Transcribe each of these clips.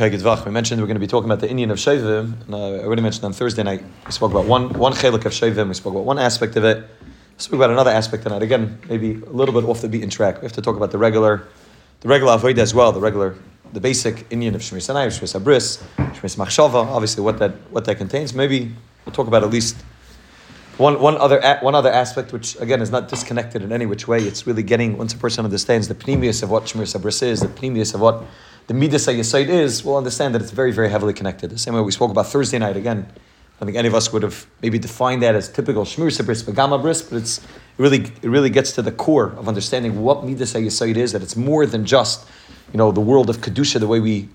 We mentioned we're going to be talking about the Indian of Shovavim. I already mentioned on Thursday night, we spoke about one, one chelik of Shovavim, we spoke about one aspect of it. We spoke about another aspect tonight. Again, maybe a little bit off the beaten track. We have to talk about the regular, the regular Avodah as well, the regular, the basic Indian of Shemir Sanai, Shemir Sabris, Shemir Machshava, obviously what that, what that contains. Maybe we'll talk about at least one, one, other, one other aspect, which again is not disconnected in any which way. It's really getting, once a person understands the pneumius of what Shemir Sabris is, the pneumius of what the Midas HaYesod is, we'll understand that it's very, very heavily connected. The same way we spoke about Thursday night again. I think any of us would have maybe defined that as typical Shmur Sabris, Bagama Bris, but it's, it, really, it really gets to the core of understanding what Midas HaYesod is, that it's more than just you know, the world of Kedusha, the way we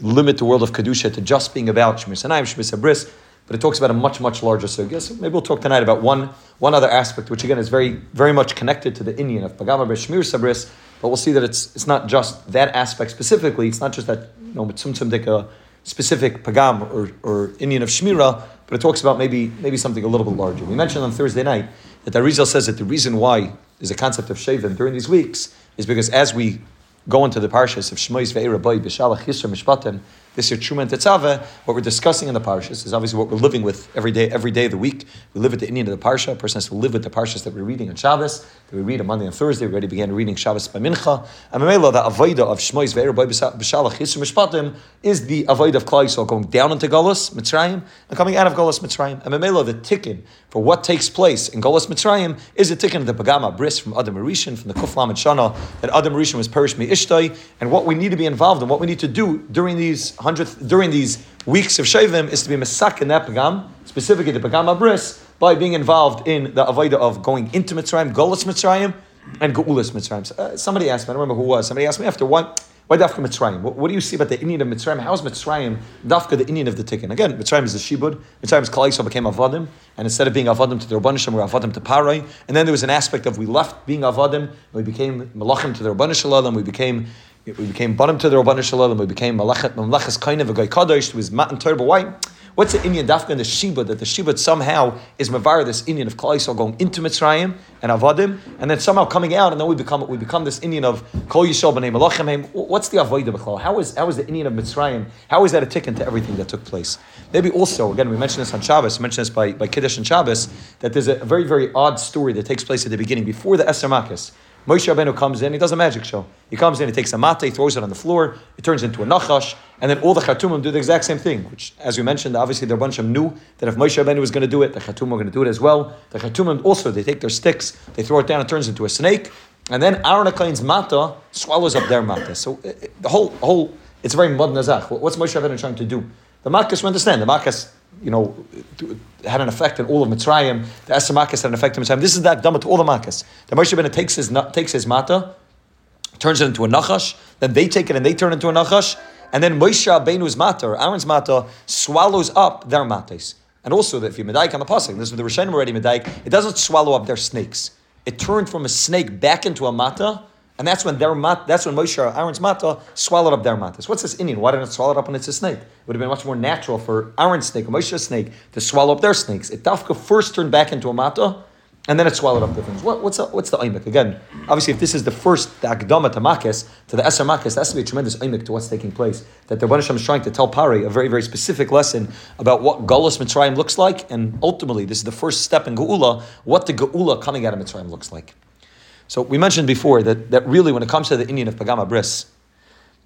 limit the world of Kedusha to just being about Shmir Sanaim, Shmir Sabris, but it talks about a much, much larger sugya. So maybe we'll talk tonight about one, one other aspect, which again is very, very much connected to the Indian of Bagama Bris, Shmir Sabris, but we'll see that it's, it's not just that aspect specifically. It's not just that, you know, Mitzum a specific Pagam or, or Indian of Shmira, but it talks about maybe, maybe something a little bit larger. We mentioned on Thursday night that the says that the reason why there's a concept of Shovavim during these weeks is because as we go into the parshas of Shmois Ve'era Boy B'Shalach Yisra Mishpatim, this year Truma and what we're discussing in the parshas is obviously what we're living with every day, every day of the week. We live with the Indian of the parsha. A person has to live with the parshas that we're reading on Shabbos, that we read on Monday and Thursday. We already began reading Shabbos by Mincha. And Mamela, the avodah of Shmois Ve'er B'Shalach Yisra Mishpatim is the avodah of Klal Yisrael going down into Golas Mitzrayim and coming out of Golas Mitzrayim. And Mamela, the tikkun for what takes place in Golas Mitzrayim is a tikkun of the Pagama Bris from Adam Arishan, from the Kuflam and Shana, that Adam Arishan was perished me Ishtai, and what we need to be involved in, what we need to do during these hundredth, during these weeks of Shovavim is to be Mesak in that Pagam, specifically the Pagam Bris, by being involved in the Avodah of going into Mitzrayim, Golas Mitzrayim, and Geulas Mitzrayim. Uh, somebody asked me, I don't remember who was, somebody asked me after, why, why Dafka Mitzrayim? What, what, do you see about the Indian of Mitzrayim? How is Mitzrayim Dafka the Indian of the Tikkun? Again, Mitzrayim is the Shibud. Mitzrayim is Kalaisa became Avadim, and instead of being Avadim to the Rabbanishim, we're Avadim to Parai. And then there was an aspect of we left being Avadim, and we became Malachim to the Rabbanishim, and we became we became bottom to the Rabban Shalom, we became Mamlachas Kind of a guy Kadosh, who was Matan Turbo. What's the Indian dafka in the Shiba that the Shiba somehow is Mavar, this Indian of Klal going into Mitzrayim and Avadim, and then somehow coming out, and then we become we become this Indian of Kol Yisrael b'nei Malachim. What's the Avodah b'chol? How is how is the Indian of Mitzrayim? How is that a tick into everything that took place? Maybe also again we mentioned this on Shabbos. We mentioned this by by Kiddush and Shabbos that there's a very very odd story that takes place at the beginning before the Esther Makis. Moshe Rabbeinu comes in, he does a magic show. He comes in, he takes a mate, he throws it on the floor, it turns into a nachash, and then all the chatumim do the exact same thing, which, as we mentioned, obviously bunch of knew that if Moshe Rabbeinu was going to do it, the chatumim were going to do it as well. The chatumim also, they take their sticks, they throw it down, it turns into a snake, and then Aaron Akain's mata swallows up their mata. So it, it, the whole, whole, it's very mud nazach. What's Moshe Rabbeinu trying to do? The Makkahs, we understand, the Makkahs you know, had an effect on all of Mitzrayim. The Esther Makkos had an effect on Mitzrayim. This is that dama to all the Makkos. The Moshe Rabbeinu takes his takes his mata, turns it into a nachash. Then they take it and they turn it into a nachash. And then Moshe Rabbeinu's mata, Aaron's mata, swallows up their mates. And also, if you medaik on the pasuk, this is the Rishonim already medaik. It doesn't swallow up their snakes. It turned from a snake back into a mata and that's when their mat, that's when Moshe Aaron's mata swallowed up their matas. What's this Indian? Why didn't it swallow it up when it's a snake? It would have been much more natural for Aaron's snake, Moshe's snake, to swallow up their snakes. It dafka first turned back into a mata, and then it swallowed up the things. What, what's, the, what's the oimik? Again, obviously, if this is the first the akdama to makis, to the eser makis, that has to be a tremendous oimik to what's taking place. That the Banisham is trying to tell Pari a very, very specific lesson about what Galus Mitzrayim looks like, and ultimately, this is the first step in Geula, what the Geula coming out of Mitzrayim looks like. So we mentioned before that, that really when it comes to the Indian of Pagama Bris,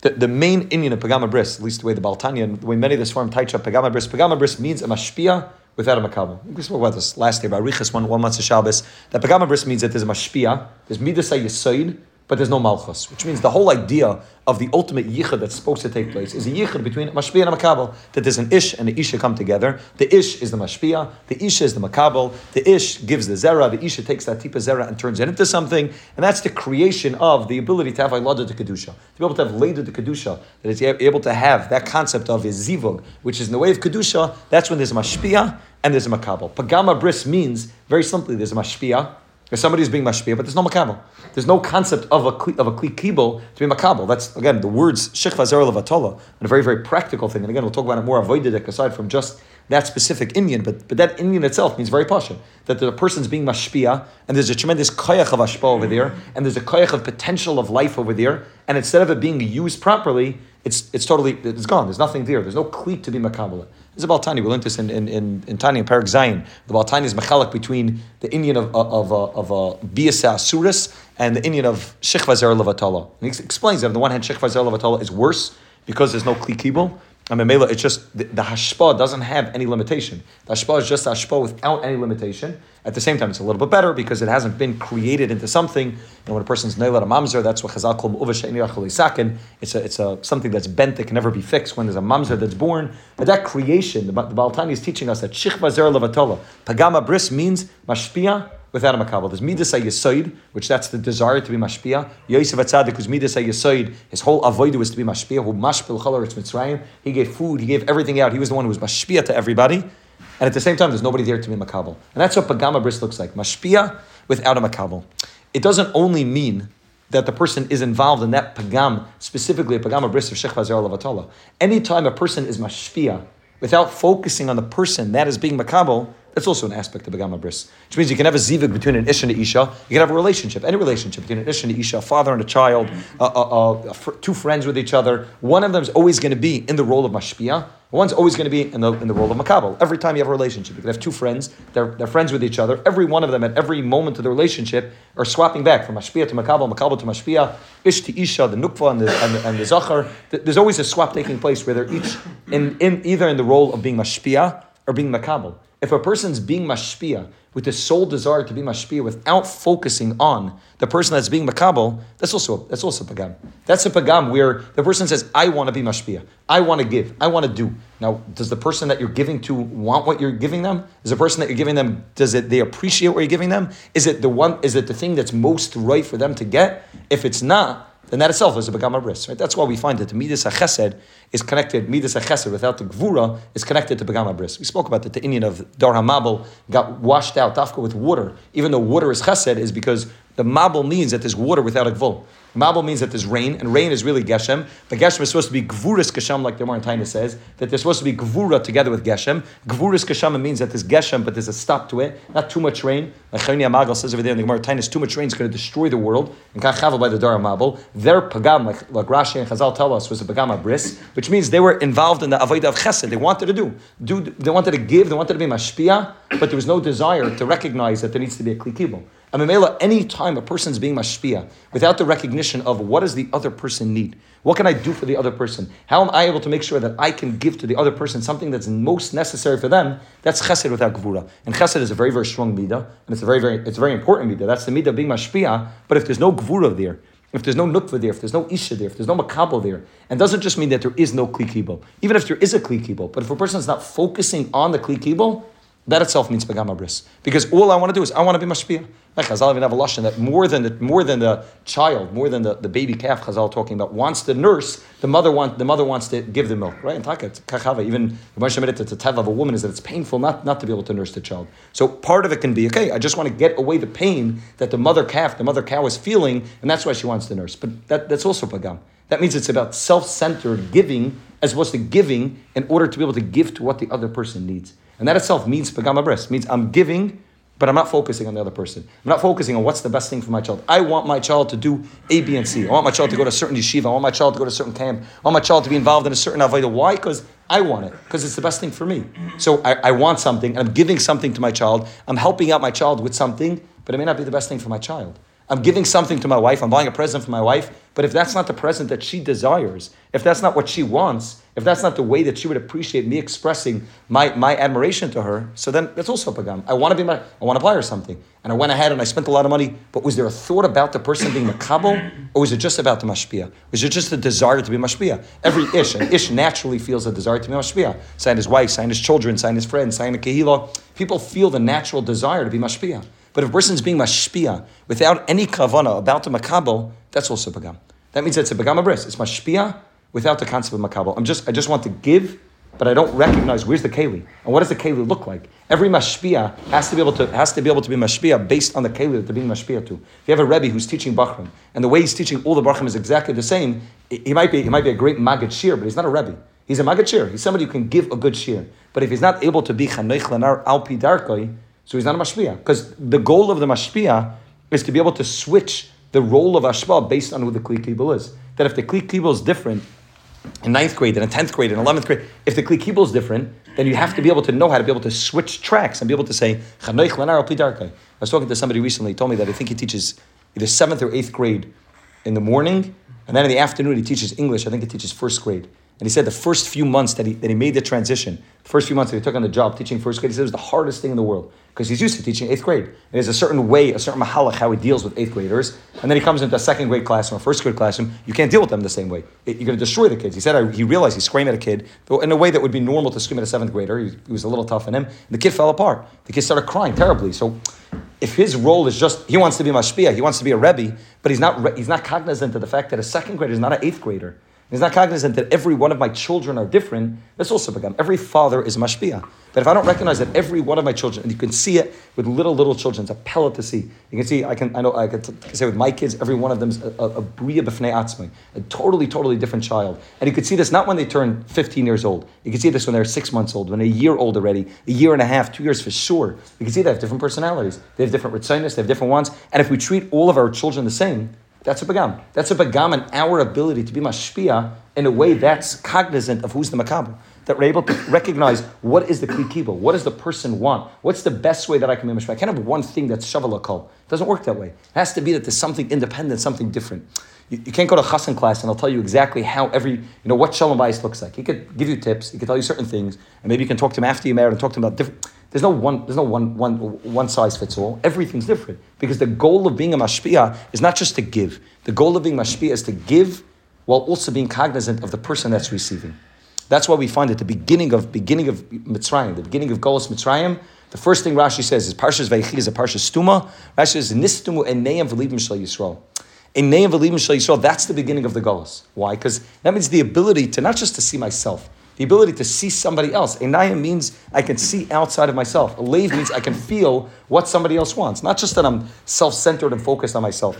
the, the main Indian of Pagama Bris, at least the way the Baltanya and the way many of this form Taicha Pagama Bris, Pagama Bris means a mashpia without a makabel. We spoke about this last year about Riches one one month of Shabbos. That Pagama Bris means that there's a mashpia, there's midas yisoid, but there's no malchus, which means the whole idea of the ultimate yichud that's supposed to take place is a yichud between a mashpia and a makabel, that there's an ish and an isha come together. The ish is the mashpia, the isha is the makabel, the ish gives the zera, the isha takes that tipa zera and turns it into something, and that's the creation of the ability to have ilada to kedusha, to be able to have leda to kedusha, that is able to have that concept of a zivug, which is in the way of kedusha, that's when there's a mashpia and there's a makabel. Pagama bris means, very simply, there's a mashpia, if somebody being mashpia, but there's no makabel. There's no concept of a of a kli kibel to be makabel. That's again the words shikva zer levatola, and a very very practical thing. And again, we'll talk about it more avoided aside from just that specific Indian, but but that Indian itself means very pasha that the person's being mashpia, and there's a tremendous koyach of ashpa over there, and there's a koyach of potential of life over there, and instead of it being used properly, it's it's totally it's gone. There's nothing there. There's no cleat to be makabel. It's about Tani. We learned this in in in, in Tanya and Parak Zayin. The Baltani is mechalak between the Indian of of of, of uh, Biasa Asuris and the Indian of Shechva Zer Levatala. He explains that on the one hand, Shechva Zer Levatala is worse because there's no kli kibul. I mean, Mela, it's just the, the hashpa doesn't have any limitation. The hashpa is just hashpa without any limitation. At the same time, it's a little bit better because it hasn't been created into something. And when a person's neilat a mamzer, that's what chazal call sakin. It's a it's a something that's bent that can never be fixed. When there's a mamzer that's born, but that creation, the, the Baltani is teaching us that shichva zer levatola pagama bris means mashpia without a makabel. There's midas yisoid, which that's the desire to be mashpia. Yosef Atzadik, who's midas yisoid, his whole avoid was to be mashpia. Who mashpil chalar mitzrayim. He gave food. He gave everything out. He was the one who was mashpia to everybody. And at the same time, there's nobody there to be makabel. And that's what pagama bris looks like. Mashpia without a makabel. It doesn't only mean that the person is involved in that pagam, specifically a pagama bris of Shech Lavatala. Anytime a person is mashpia without focusing on the person that is being makabel, that's also an aspect of Begama Bris, which means you can have a zivug between an Ish and an Isha. You can have a relationship, any relationship between an Ish and an Isha, a father and a child, uh, uh, uh, two friends with each other. One of them is always going to be in the role of Mashpia, One's always going to be in the, in the role of Makabal. Every time you have a relationship, you can have two friends, they're, they're friends with each other. Every one of them at every moment of the relationship are swapping back from Mashpia to Makabal, Makabal to Mashpia, Ish to Isha, the Nukva and the, and the, and the Zachar. There's always a swap taking place where they're each in, in either in the role of being Mashpia or being Makabal. If a person's being mashpia with the sole desire to be mashpia without focusing on the person that's being makabel, that's also that's also pagam. That's a pagam where the person says, "I want to be mashpia. I want to give. I want to do." Now, does the person that you're giving to want what you're giving them? Is the person that you're giving them does it they appreciate what you're giving them? Is it the one? Is it the thing that's most right for them to get? If it's not, then that itself is a begam bris, right? That's why we find that the midas chesed is connected. Midas chesed without the gvura is connected to begam bris. We spoke about that the Indian of Dar Hamabel got washed out tafka with water, even though water is chesed, is because the mabul means that there's water without a gvul. Mabul means that there's rain, and rain is really Geshem. But Geshem is supposed to be Gvuris Geshem, like the Marantine says, that there's supposed to be Gvura together with Geshem. Gvuris Geshem means that there's Geshem, but there's a stop to it, not too much rain. Like Chayni says over there in the Gemara, too much rain is going to destroy the world. And Kachavel by the Dara Mabel. Their Pagam, like, like Rashi and Chazal tell us, was a Pagam Abris, which means they were involved in the Avodah of Chesed. They wanted to do. do. They wanted to give, they wanted to be Mashpia, but there was no desire to recognize that there needs to be a Klikibel. And Mamela, any time a person's being mashpia without the recognition of what does the other person need, what can I do for the other person? How am I able to make sure that I can give to the other person something that's most necessary for them? That's chesed without gvura. And chesed is a very, very strong midah, and it's a very, very, it's a very important midah. That's the midah being mashpia. But if there's no gvura there, if there's no nukva there, if there's no isha there, if there's no makabel there, and doesn't just mean that there is no kli Even if there is a kli but if a person is not focusing on the kli that itself means pagama bris. Because all I want to do is I want to be mashpia. Like Chazal even have a lashon that more than the more than the child, more than the, the baby calf Chazal talking about wants to nurse, the mother want the mother wants to give the milk, right? And taka kachava, even the the of a woman is that it's painful not, not to be able to nurse the child. So part of it can be okay. I just want to get away the pain that the mother calf, the mother cow is feeling, and that's why she wants to nurse. But that, that's also pagam. That means it's about self-centered giving as opposed to giving in order to be able to give to what the other person needs. And that itself means pagama bris, means I'm giving, but I'm not focusing on the other person. I'm not focusing on what's the best thing for my child. I want my child to do A, B, and C. I want my child to go to a certain yeshiva. I want my child to go to a certain camp. I want my child to be involved in a certain avodah. Why? Because I want it. Because it's the best thing for me. So I, I want something, and I'm giving something to my child. I'm helping out my child with something, but it may not be the best thing for my child. I'm giving something to my wife, I'm buying a present for my wife, but if that's not the present that she desires, if that's not what she wants, if that's not the way that she would appreciate me expressing my, my admiration to her, so then that's also pagam. I want to be my, I want to buy her something. And I went ahead and I spent a lot of money, but was there a thought about the person being makabel, or was it just about the mashpia? Was it just a desire to be mashpia? Every ish, an ish naturally feels a desire to be mashpia. Sign his wife, sign his children, sign his friends, sign a kehila. People feel the natural desire to be mashpia. But if a person's being mashpia without any kavana about the makabel, that's also pagam. That means it's a pagam abris. It's mashpia without the concept of makabel. I'm just, I just want to give, but I don't recognize where's the keli and what does the keli look like. Every mashpia has to be able to has to be able to be mashpia based on the keli that they're being mashpia to. If you have a rebbe who's teaching bachrim and the way he's teaching all the bachrim is exactly the same, he might be he might be a great magid shir, but he's not a rebbe. He's a magid shir. He's somebody who can give a good shir. But if he's not able to be chanech lanar al darkoi, so he's not a mashpia. Because the goal of the mashpia is to be able to switch the role of ashpa based on who the kli is. That if the kli is different, in ninth grade and in tenth grade and eleventh grade. If the kli kibul is different, then you have to be able to know how to be able to switch tracks and be able to say "Chanoich lenar al pi darkai." I was talking to somebody recently. He told me that I think he teaches either seventh or eighth grade in the morning, and then in the afternoon he teaches English. I think he teaches first grade. And he said the first few months that he, that he made the transition, the first few months that he took on the job teaching first grade, he said it was the hardest thing in the world because he's used to teaching eighth grade. And there's a certain way, a certain mahalach how he deals with eighth graders. And then he comes into a second grade classroom, a first grade classroom. You can't deal with them the same way. It, you're going to destroy the kids. He said I, he realized he screamed at a kid in a way that would be normal to scream at a seventh grader. He, he was a little tough on him. The kid fell apart. The kid started crying terribly. So if his role is just he wants to be mashpia, he wants to be a rebbe, but he's not he's not cognizant of the fact that a second grader is not an eighth grader. He's not cognizant that every one of my children are different. That's also begun. Every father is mashpia. But if I don't recognize that every one of my children, and you can see it with little little children, it's a pellet to see. You can see, I can, I know, I can, t- can say with my kids, every one of them is a, a, bria b'fnei atzmai, a totally, totally different child. And you can see this not when they turn 15 years old. You can see this when they're six months old, when they're a year old already, a year and a half, two years for sure. You can see they have different personalities. They have different ritzinus, they have different wants. And if we treat all of our children the same, that's a bagam. That's a bagam in our ability to be mashpia in a way that's cognizant of who's the makabel. That we're able to recognize what is the kli what does the person want, what's the best way that I can be mashpia. I can't have one thing that's shavalakol. It doesn't work that way. It has to be that there's something independent, something different. You, you can't go to chassan class and I'll tell you exactly how every, you know, what shalom bayis looks like. He could give you tips, he could tell you certain things, and maybe you can talk to him after you married and talk to him about different. There's no one. There's no one, one, one size fits all. Everything's different because the goal of being a mashpia is not just to give. The goal of being mashpia is to give while also being cognizant of the person that's receiving. That's why we find at the beginning of beginning of Mitzrayim, the beginning of Golos Mitzrayim, the first thing Rashi says is Parshas Vaychi is a Parshas Stuma. Rashi says Nistumu Eneyam V'Libim Shal Yisrael. Eneyam V'Libim Shal Yisrael. That's the beginning of the Golos. Why? Because that means the ability to not just to see myself the ability to see somebody else. Enayim means I can see outside of myself. A lave means I can feel what somebody else wants. Not just that I'm self-centered and focused on myself.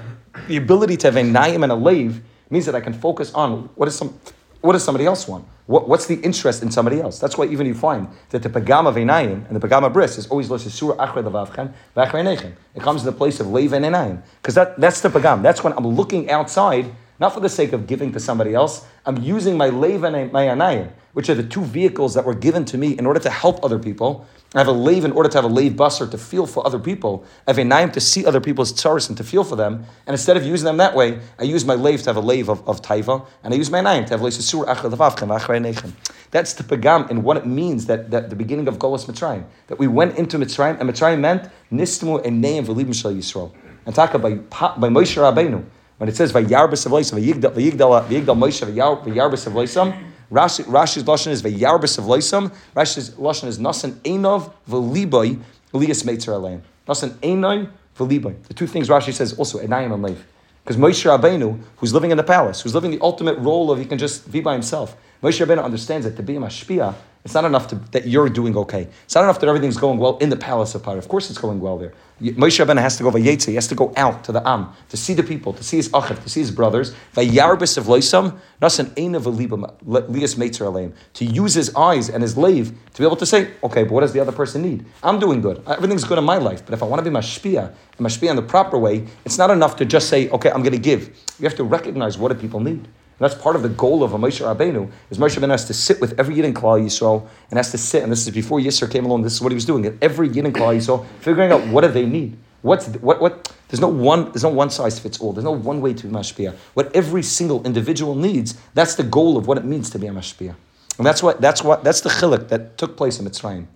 The ability to have enayim and a lave means that I can focus on what is some what does somebody else want? What, what's the interest in somebody else? That's why even you find that the pagama veinayim and the pagama bris is always l'shesur achre levavchem v'achre It comes to the place of leiv and because that, that's the pagam. That's when I'm looking outside, not for the sake of giving to somebody else. I'm using my leiv and my anayim which are the two vehicles that were given to me in order to help other people. I have a lave in order to have a lave busser to feel for other people. I have a naim to see other people's tsaris and to feel for them. And instead of using them that way, I use my lave to have a lave of, of taiva, and I use my naim to have leisasur achar That's the pagam and what it means that, that the beginning of Golas Mitzrayim. That we went into Mitzrayim, and Mitzrayim meant nistmu and neim v'libim shal Yisrael. And talk by, by Moshe Rabbeinu, when it says vayarbes of loisam, vayigdal Moshe vayarbes of loisam, Rashi, Rashi's lashon is vayarbis of loisam. Rashi's lashon is nasan einov v'liboy lias meitzer aleim. Nasan einov v'liboy. The two things Rashi says also enayim and leif. Because Moshe Rabbeinu, who's living in the palace, who's living the ultimate role of he can just be by himself, Moshe Rabbeinu understands that to be a mashpia it's not enough to, that you're doing okay. It's not enough that everything's going well in the palace of Paro. Of course, it's going well there. Moshe Rabbeinu has to go vayetze. He has to go out to the Am to see the people, to see his achiv, to see his brothers. Vayarbis of loisam nasan eina v'libam lias meitzer. To use his eyes and his lave to be able to say, okay, but what does the other person need? I'm doing good. Everything's good in my life. But if I want to be mashpia and mashpia in the proper way, it's not enough to just say, okay, I'm going to give. You have to recognize what do people need. That's part of the goal of a Moshe Rabbeinu, is Moshe Rabbeinu has to sit with every Yid in Klal Yisrael, and has to sit, and this is before Yisr came along, this is what he was doing, every Yid in Klal Yisrael, figuring out what do they need. What's what what? There's no one. There's no one size fits all. There's no one way to be mashpia. What every single individual needs. That's the goal of what it means to be a mashpia. And that's what. That's what. That's the chiluk that took place in Mitzrayim.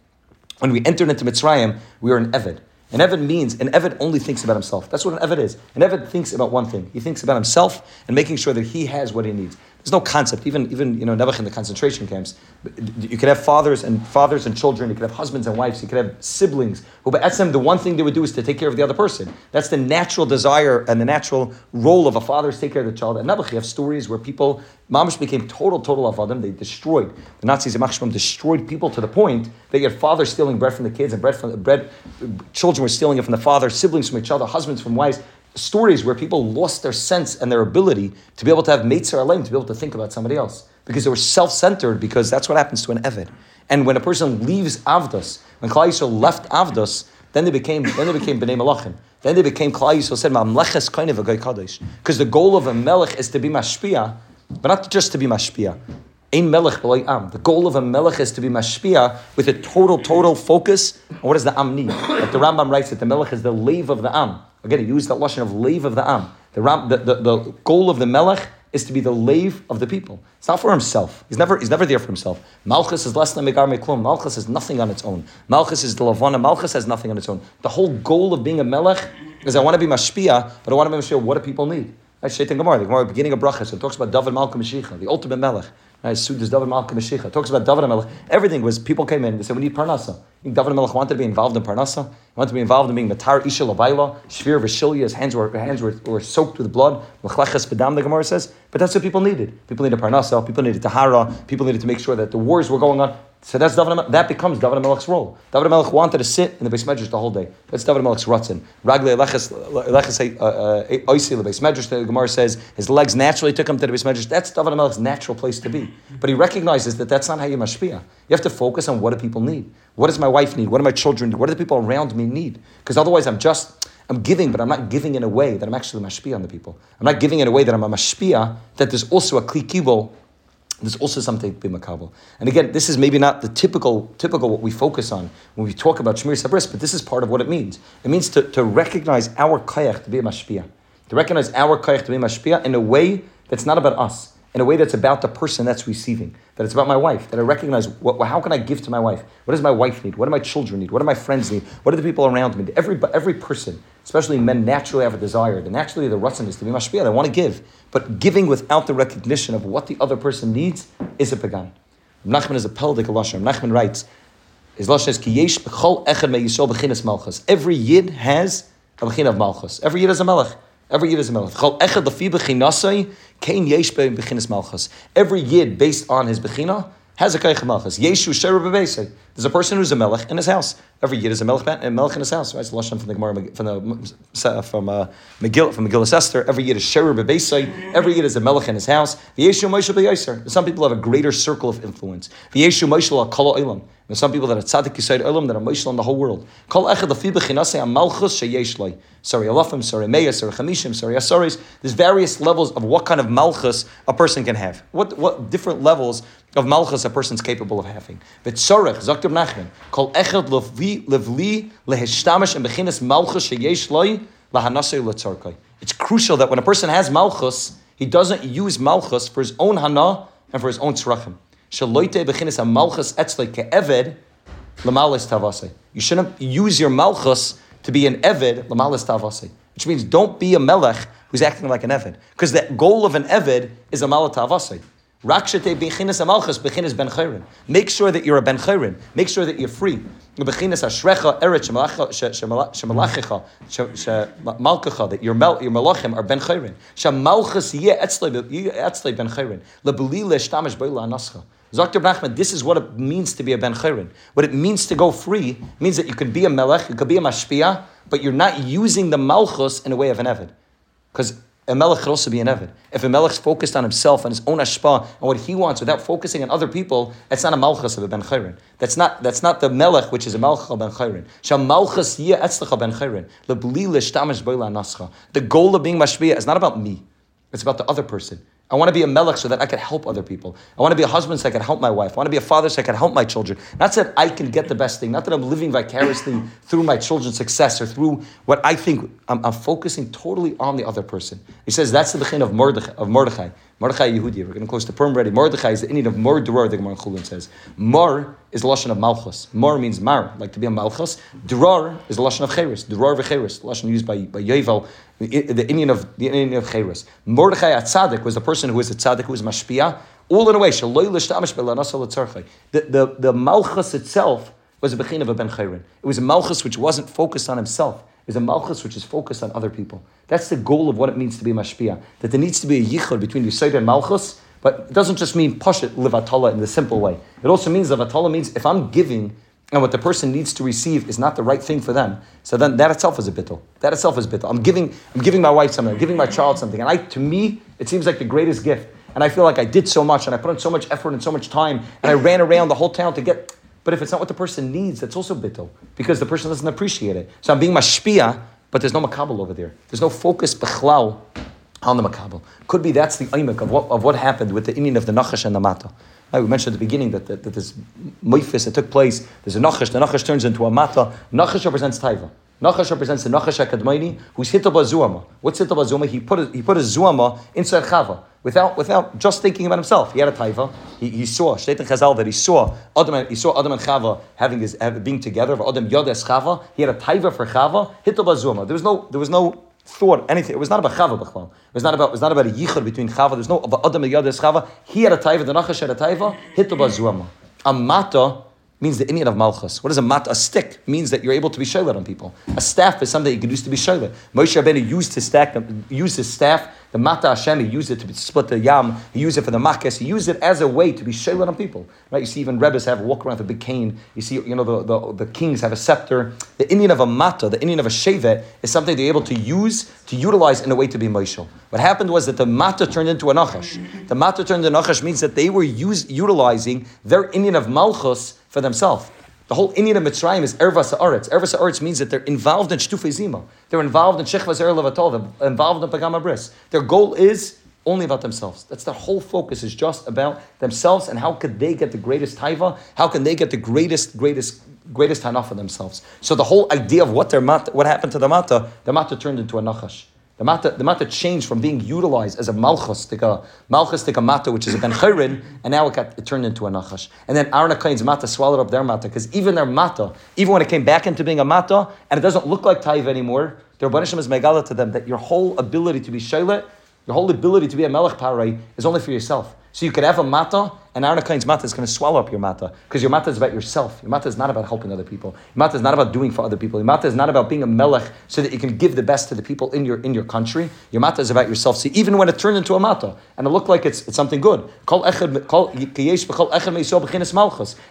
When we entered into Mitzrayim, we were an eved. An Eved means, an Eved only thinks about himself. That's what an Eved is. An Eved thinks about one thing. He thinks about himself and making sure that he has what he needs. There's no concept, even even you know Nebuch in the concentration camps. You could have fathers and fathers and children. You could have husbands and wives. You could have siblings. Who, but at them, the one thing they would do is to take care of the other person. That's the natural desire and the natural role of a father is take care of the child. And Nebuch, you have stories where people, mamish became total total avodim. They destroyed the Nazis. Machshmam destroyed people to the point that you had fathers stealing bread from the kids and bread from bread. Children were stealing it from the father. Siblings from each other. Husbands from wives stories where people lost their sense and their ability to be able to have Meitzar Aleim, to be able to think about somebody else. Because they were self centered, because that's what happens to an Evid. And when a person leaves Avdos, when Klal Yisrael left Avdos, then they became then they became Bnei Malachim. Then they became Klal Yisrael said Mamleches kind of a guy Kadosh. Because the goal of a Melech is to be Mashpia. but not just to be mashpia. Ein melech am. The goal of a melech is to be mashpia with a total, total focus on what does the am need. Like the Rambam writes that the melech is the lave of the am. Again, he used that lashon of lave of the am. The, Ram, the, the, the goal of the melech is to be the lave of the people. It's not for himself. He's never, he's never there for himself. Malchus is less than Megar Meklum. Malchus has nothing on its own. Malchus is the Lavana. Malchus has nothing on its own. The whole goal of being a melech is I want to be mashpia, but I want to be mashpia. What do people need? That's Shaitan Gemara. The Gemara, beginning of Brachas, it talks about David Malcolm Mashiach, the ultimate melech. Uh, right, Sudas David Malcolm Mashiach. Talks about David Melech. Everything was people came in. They said we need parnasa. David Melech wanted to be involved in parnasa. He wanted to be involved in being matar isha labayla, shvir v'shilya. His hands were hands were, were soaked with blood. L'chleches bedam. The Gemara says, but that's what people needed. People needed parnasa. People needed tahara. People needed to make sure that the wars were going on. So that's David, that becomes David Melech's role. David Melech wanted to sit in the base medrash the whole day. That's David Melech's rutzin. Ragle Eleches Oisi uh, uh, the base medrash. The Gemara says his legs naturally took him to the base medrash. That's David Melech's natural place to be. But he recognizes that that's not how you mashpia. You have to focus on what do people need. What does my wife need? What do my children need? What do the people around me need? Because otherwise, I'm just I'm giving, but I'm not giving in a way that I'm actually mashpia on the people. I'm not giving in a way that I'm a mashpia. That there's also a kli there's also something to be makabel. And again, this is maybe not the typical typical what we focus on when we talk about Shmir Sabris, but this is part of what it means. It means to, to recognize our kayach to be a mashpia, to recognize our kayach to be a mashpia in a way that's not about us, in a way that's about the person that's receiving, that it's about my wife, that I recognize what, how can I give to my wife? What does my wife need? What do my children need? What do my friends need? What do the people around me? Every, every person, especially men, naturally have a desire. The naturally the rutzin is to be mashpia. They want to give, but giving without the recognition of what the other person needs is a pagan. Nachman is a peldik lashon. Nachman writes, his lashon is ki yesh b'chol echad me yisol b'chinas malchus. Every yid has a b'chin of malchus. Every yid is a melech. Every yid is a melech. Chol echad lefi b'chinasai kein yesh malchus. Every yid based on his b'china has a kaich malchus. Yeshu sherer b'beisei. There's a person who's a melech in his house. Every yid is a melech, a melech in his house. Right? It's lashon from the Gemara from the from uh, Megillah from Megillah Esther. Every yid is sherer b'beisei. Every yid is a melech in his house. Yeshu Moshe b'yaiser. Some people have a greater circle of influence. Yeshu Moshe kol olam. There's some people that are tzaddik yisayid olam that are moishel in the whole world. Kol echad lefi b'chinasei amalchus sheyesh loy. Sorry alafim, sorry meyas, sorry chamishim, sorry asaris. There's various levels of what kind of malchus a person can have. What what different levels of malchus a person's capable of having. But V'tzorech zakter nachman kol echad levli leheshtamish and b'chinas malchus sheyesh loy lahanasei letzarkai. It's crucial that when a person has malchus, he doesn't use malchus for his own hana and for his own tzrachim. Shaloite bechinis a malchus etzle ke'eved lamalis tavase. You shouldn't use your malchus to be an eved lamalis tavase. Which means don't be a melech who's acting like an eved. Because the goal of an eved is a malat tavase. Rakshate bechinis amalchus bechinis ben chayrin. Make sure that you're a ben chayrin. Make sure that you're free. Bechinis ashrecha eret shemalachicha that your your malachim are ben chayrin. Etzle ben chayrin. Dr. Nachman, this is what it means to be a Ben Chayrin. What it means to go free means that you can be a Melech, you can be a Mashpia, but you're not using the Malchus in a way of an Evid. Because a melech could also be an Evid. If a melech's focused on himself and his own ashpa and what he wants without focusing on other people, that's not a malchus of a ben chayrin. That's not that's not the melech which is a malchus of ben chayrin. Sham malchus yeh etzlecha ben chayrin. Lebli lishtamish boila nascha. The goal of being mashpia is not about me. It's about the other person. I want to be a melech so that I can help other people. I want to be a husband so I can help my wife. I want to be a father so I can help my children. Not that I can get the best thing, not that I'm living vicariously through my children's success or through what I think. I'm, I'm focusing totally on the other person. He says that's the beginning of Mordechai. Of Mordechai. Mordechai Yehudi. We're going to close the perm ready. Mordechai is the Indian of Mor Durar, the Gemara Chulin says. Mor is the Lashon of Malchus. Mor means Mar, like to be a Malchus. Durar is the Lashon of Cheres. Durar v'Cheres, the Lashon used by, by Yevel, the Indian of the Indian of Cheres. Mordechai Atzadik was the person who was a tzaddik, who was mashpia, all in a way. The, the, the Malchus itself was a bechin of a Ben Chayrin. It was a Malchus which wasn't focused on himself is a malchus which is focused on other people. That's the goal of what it means to be mashpia. That there needs to be a yichud between Yisrael and malchus, but it doesn't just mean it livatala in the simple way. It also means livatala means if I'm giving and what the person needs to receive is not the right thing for them, so then that itself is a bittul. That itself is bittul. I'm giving, I'm giving my wife something, I'm giving my child something, and I, to me, it seems like the greatest gift. And I feel like I did so much, and I put in so much effort and so much time, and I ran around the whole town to get but if it's not what the person needs, that's also bittul because the person doesn't appreciate it. So I'm being mashpia, but there's no makabel over there. There's no focus bechlal on the makabel. Could be that's the imik of what, of what happened with the Indian of the Nachash and the Mata. Right, we mentioned at the beginning that, that, that this moifis that took place, there's a Nachash, the Nachash turns into a Mata. Nachash represents Taiva. Nachash represents the Nachash HaKadmaini, who's hitaba zuama. What's hitaba zuama? He put a, he put a zuama inside Chava without, without just thinking about himself. He had a taiva. He, he saw Shteit Chazal that he saw Adam. He saw Adam and Chava having his being together. Adam Yodes Chava. He had a taiva for Chava. Hitaba zuma. There was no there was no thought anything. It was not about Chava. It was not about it was not about a yichud between Chava. There's no about Adam and Yodes Chava. He had a taiva. The Nachash had a taiva. Hitaba zuma. A mata means the Indian of Malchus. What is a mat? A stick means that you're able to be shaylet on people. A staff is something you can use to be shaylet. Moshe Rabbeinu used his staff, used his staff, the mata Hashem, he used it to split the yam, he used it for the makes, he used it as a way to be shaylet on people. Right? You see even rebbes have walk around with a big cane. You see, you know, the, the, the, kings have a scepter. The Indian of a mata, the Indian of a shevet, is something they're able to use, to utilize in a way to be Moshe. What happened was that the mata turned into a nachash. The mata turned into a nachash means that they were use, utilizing their Indian of malchus for themselves. The whole Indian of Mitzrayim is Erva Sa'aretz. Erva Sa'aretz means that they're involved in Shtufei Zima. They're involved in Shechva Zer Levatol. They're involved in Pagama Bris. Their goal is only about themselves. That's their whole focus is just about themselves and how could they get the greatest taiva? How can they get the greatest, greatest, greatest hanaf for themselves? So the whole idea of what their mata, what happened to the mata, the mata turned into a nachash. The mata, the mata changed from being utilized as a malchus, like a malchus, like a mata, which is a ben chayrin, and now it got it turned into a nachash. And then Aaron Akain's mata swallowed up their mata, because even their mata, even when it came back into being a mata, and it doesn't look like taiva anymore, their banishim is megala to them that your whole ability to be shaylet, your whole ability to be a melech paray is only for yourself. So you could have a mata, and Aaron Akain's mata is going to swallow up your mata because your mata is about yourself. Your mata is not about helping other people. Your mata is not about doing for other people. Your mata is not about being a melech so that you can give the best to the people in your in your country. Your mata is about yourself. See, even when it turned into a mata and it looked like it's, it's something good,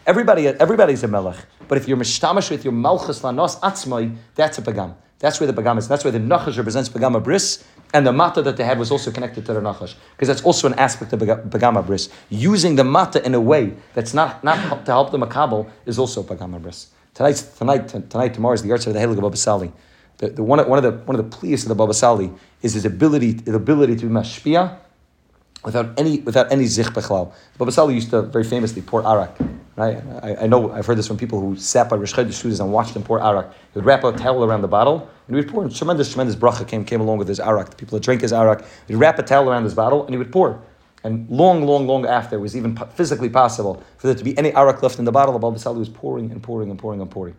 everybody everybody's a melech. But if you're mishtamash with your malchus lanos atzmai, that's a pagam. That's where the pagam is. That's where the nachash represents pagama bris, and the mata that they had was also connected to the nachash, because that's also an aspect of pagama bris. Using the mata in a way that's not, not to help the makabel is also pagama bris. Tonight, tonight, tonight, tomorrow is the archer of the Helig of Baba Sali. The, the, one, one, of the, one of the pleas of the Baba Sali is his ability, the ability to be mashpia without any without any zich bechlal. Baba Sali used to very famously pour arak. Right? I, I, know I've heard this from people who sat by Rosh Chodesh and watched him pour arak. He would wrap a towel around the bottle and he would pour. And tremendous, tremendous bracha came, came along with his arak. The people that drink his arak, he'd wrap a towel around his bottle and he would pour. And long, long, long after it was even physically possible for there to be any arak left in the bottle, Baba Sali was pouring and pouring and pouring and pouring.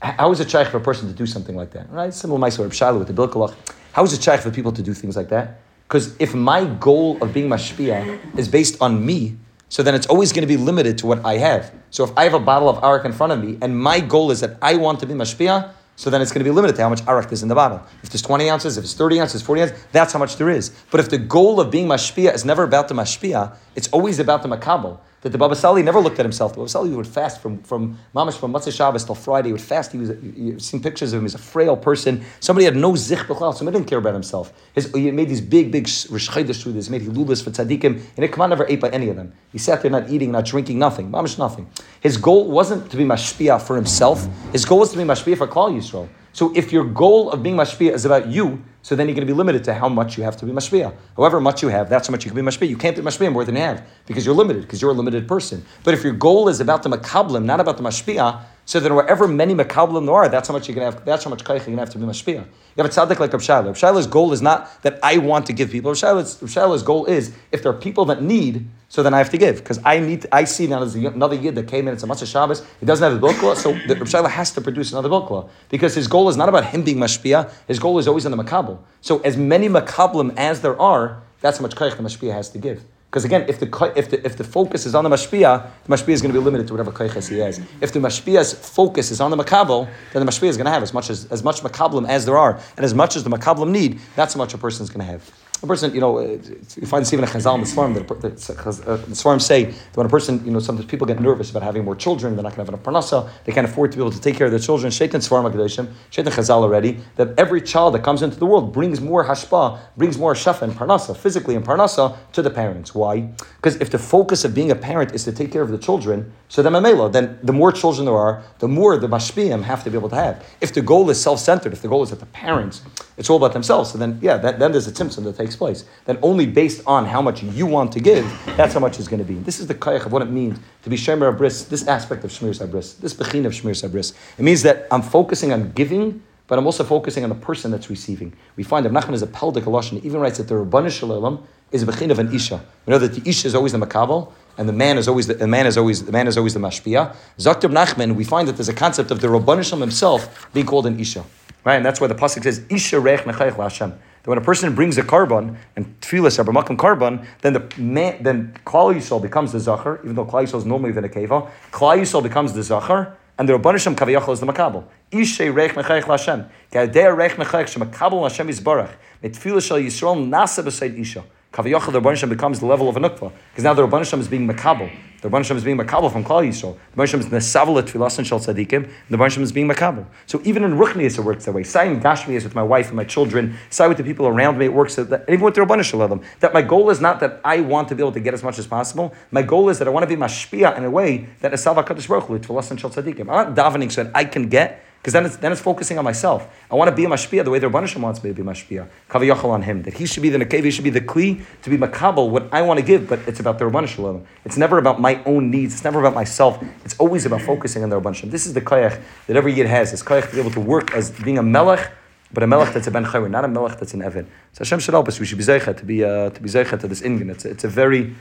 How is it shaykh for a person to do something like that? Right? Similar to Shiloh with the Bilkalach. How is it shaykh for people to do things like that? Because if my goal of being mashpia is based on me, so then it's always going to be limited to what I have. So if I have a bottle of arak in front of me, and my goal is that I want to be mashpia, so then it's going to be limited to how much arak is in the bottle. If there's 20 ounces, if it's 30 ounces, 40 ounces, that's how much there is. But if the goal of being mashpia is never about the mashpia, it's always about the makabel that the Baba Sali never looked at himself. The Baba Sali would fast from from mamash from Matzah Shabbos till Friday. He would fast. He was you've seen pictures of him. He's a frail person. Somebody had no zich b'chlal. Somebody didn't care about himself. His, he made these big big rish through this. Made hilulas for tzaddikim, and come never ate by any of them. He sat there not eating, not drinking, nothing. Mamash nothing. His goal wasn't to be mashpia for himself. His goal was to be mashpia for Klal Yisrael. So if your goal of being mashpia is about you, so then you're going to be limited to how much you have to be mashpia. However much you have, that's how much you can be mashpia. You can't be mashpia more than you have because you're limited, because you're a limited person. But if your goal is about the makablim, not about the mashpia, so then wherever many makablim there are, that's how much you can have. That's how much you're to have to be mashpia. You have a tzaddik like Rav Shailah. goal is not that I want to give people. Rav Shaila's goal is if there are people that need, so then I have to give because I need. To, I see now there's another yid that came in. It's a Matzah Shabbos. He doesn't have a bilkla, so the, Rav has to produce another bilkla because his goal is not about him being mashpia. His goal is always on the makabel. So as many makablim as there are, that's how much kaich the mashpia has to give. Because again, if the, if, the, if the focus is on the mashpia, the mashpia is going to be limited to whatever kaiches he has. If the mashpia's focus is on the makabel, then the mashpia is going to have as much as, as much makablim as there are, and as much as the makablim need, that's how much a person is going to have a person, you know, uh, you find this even a chazal in the Svarim, that the, uh, the Svarim say that when a person, you know, sometimes people get nervous about having more children, they're not going to have enough parnasa, they can't afford to be able to take care of their children. Shaitan Svarim HaKadoshim, Shaitan chazal already, that every child that comes into the world brings more hashpa, brings more shafa and parnasa, physically and parnasa, to the parents. Why? Because if the focus of being a parent is to take care of the children, so then mamela, then the more children there are, the more the mashpiyim have to be able to have. If the goal is self-centered, if the goal is that the parents, it's all about themselves, so then, yeah, that, then there's a tzimtzum to take takes place. Then only based on how much you want to give, that's how much is going to be. This is the kayach of what it means to be shemer abris, this aspect of shmir sabris, this bechin of shmir sabris. It means that I'm focusing on giving, but I'm also focusing on the person that's receiving. We find that Nachman is a peldik He even writes that the Rabbanu Shalom is a bechin of an isha. We know that the isha is always the makabel, and the man is always the, the, man is always the man is always the mashpia. Zakter Nachman, we find that there's a concept of the Rabbanu Shalom himself being called an isha. Right? And that's why the pasuk says, Isha rech Hashem. That when a person brings a carbon and tefillah abramakam carbon, then the man, then Klal Yisrael becomes the zachar, even though Klal Yisrael is normally the nekeva. Klal Yisrael becomes the zachar, and the Rabbanisham kaviyachal is the makabel. Ishe reich mechayich Hashem. Gadei reich mechayich shemakabel Hashem yisbarach. Metfilah shel Yisrael nasa b'seid isha. Kaviyachal, the Rabbanisham becomes the level of a nukva. Because now the Rabbanisham is being makabel. The Rabbanisham is being makabel from Klal Yisrael. The Rabbanisham is nesavel tfilas shel tzadikim. The Rabbanisham is being makabel. So even in Ruchnias it works that way. Sai in Gashmias with my wife and my children. Sai with the people around me. It works that, even with the Rabbanisham them. That my goal is not that I want to be able to get as much as possible. My goal is that I want to be mashpia in a way that nesav hakadosh baruch hu tfilas shel tzadikim. I'm not davening so that I can get because then it's, then it's focusing on myself. I want to be a mashpia the way the Rabbanishim wants me to be mashpia. Kaviyachal on him. That he should be the nekev, he should be the kli to be makabel, what I want to give, but it's about the Rabbanishim. It's never about my own needs. It's never about myself. It's always about focusing on the Rabbanishim. This is the kayach that every yid has. This kayach to be able to work as being a melech, but a melech that's a ben chayr, not a melech that's an evid. So Hashem should help us. We should be zeichet to be uh, to be zeichet to this ingan. It's, it's a very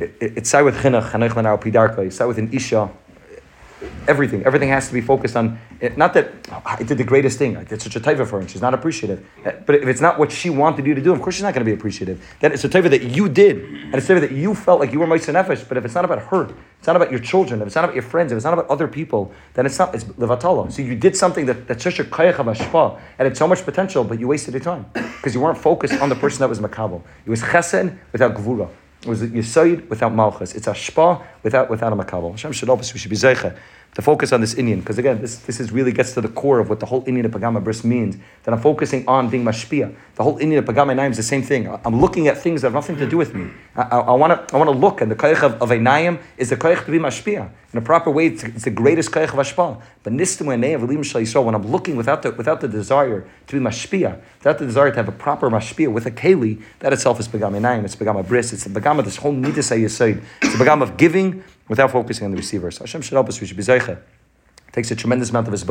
it, it's say with chinuch, chanech lanau pidarka. It's say with an isha everything. Everything has to be focused on. Not that oh, I did the greatest thing. I did such a taiva for her, and she's not appreciative. Uh, but if it's not what she wanted you to do, of course she's not going to be appreciative. Then it's a taiva that you did, and it's a taiva that you felt like you were meitzah nefesh. But if it's not about her, it's not about your children, if it's not about your friends, if it's not about other people, then it's not. It's levatala. So you did something that, that's such a kayach of and had so much potential, but you wasted your time because you weren't focused on the person that was makabel. It was chesed without gvura. Was it was yisoid without malchus. It's ashpa without without a makabel. Hashem should us. We should be zeicha to focus on this Indian, because again, this, this is really gets to the core of what the whole Indian of Pagama bris means, that I'm focusing on being mashpia. The whole Indian of Pagama Naim is the same thing. I'm looking at things that have nothing to do with me. I want to I wanna look, and the koich of, of Einayim is the koich to be mashpia. In a proper way, it's, it's the greatest koich of ashpa. But nistim when I'm looking without the, without the desire to be mashpia, without the desire to have a proper mashpia with a keli, that itself is Pagama Naim, it's Pagama bris, it's the Pagama, this whole Nidus It's the Pagama of giving without focusing on the receiver. So Hashem should help us. We should be zeicha. It takes a tremendous amount of us,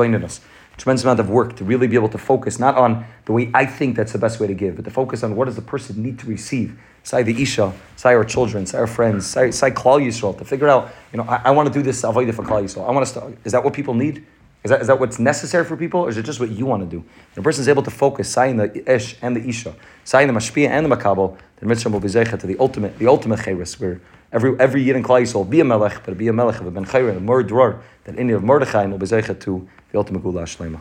tremendous amount of work to really be able to focus not on the way I think that's the best way to give, but to focus on what does the person need to receive. Say the Isha, say our children, say our friends, say, Klal Yisrael, to figure out, you know, I, I want to do this Avodah for Klal Yisrael. I want to start, is that what people need? Is that, is that what's necessary for people, or is it just what you want to do? When a person is able to focus, saying the Ish and the Isha, saying the Mashpia and the Makabal, then Mitzvah will be to the ultimate, the ultimate Cheres, where every every Yid in Klai Yisrael be a melech, but be a melech of a ben chayrin, a murderer, that any of Mordechai will be zeichet to the ultimate gula shlema.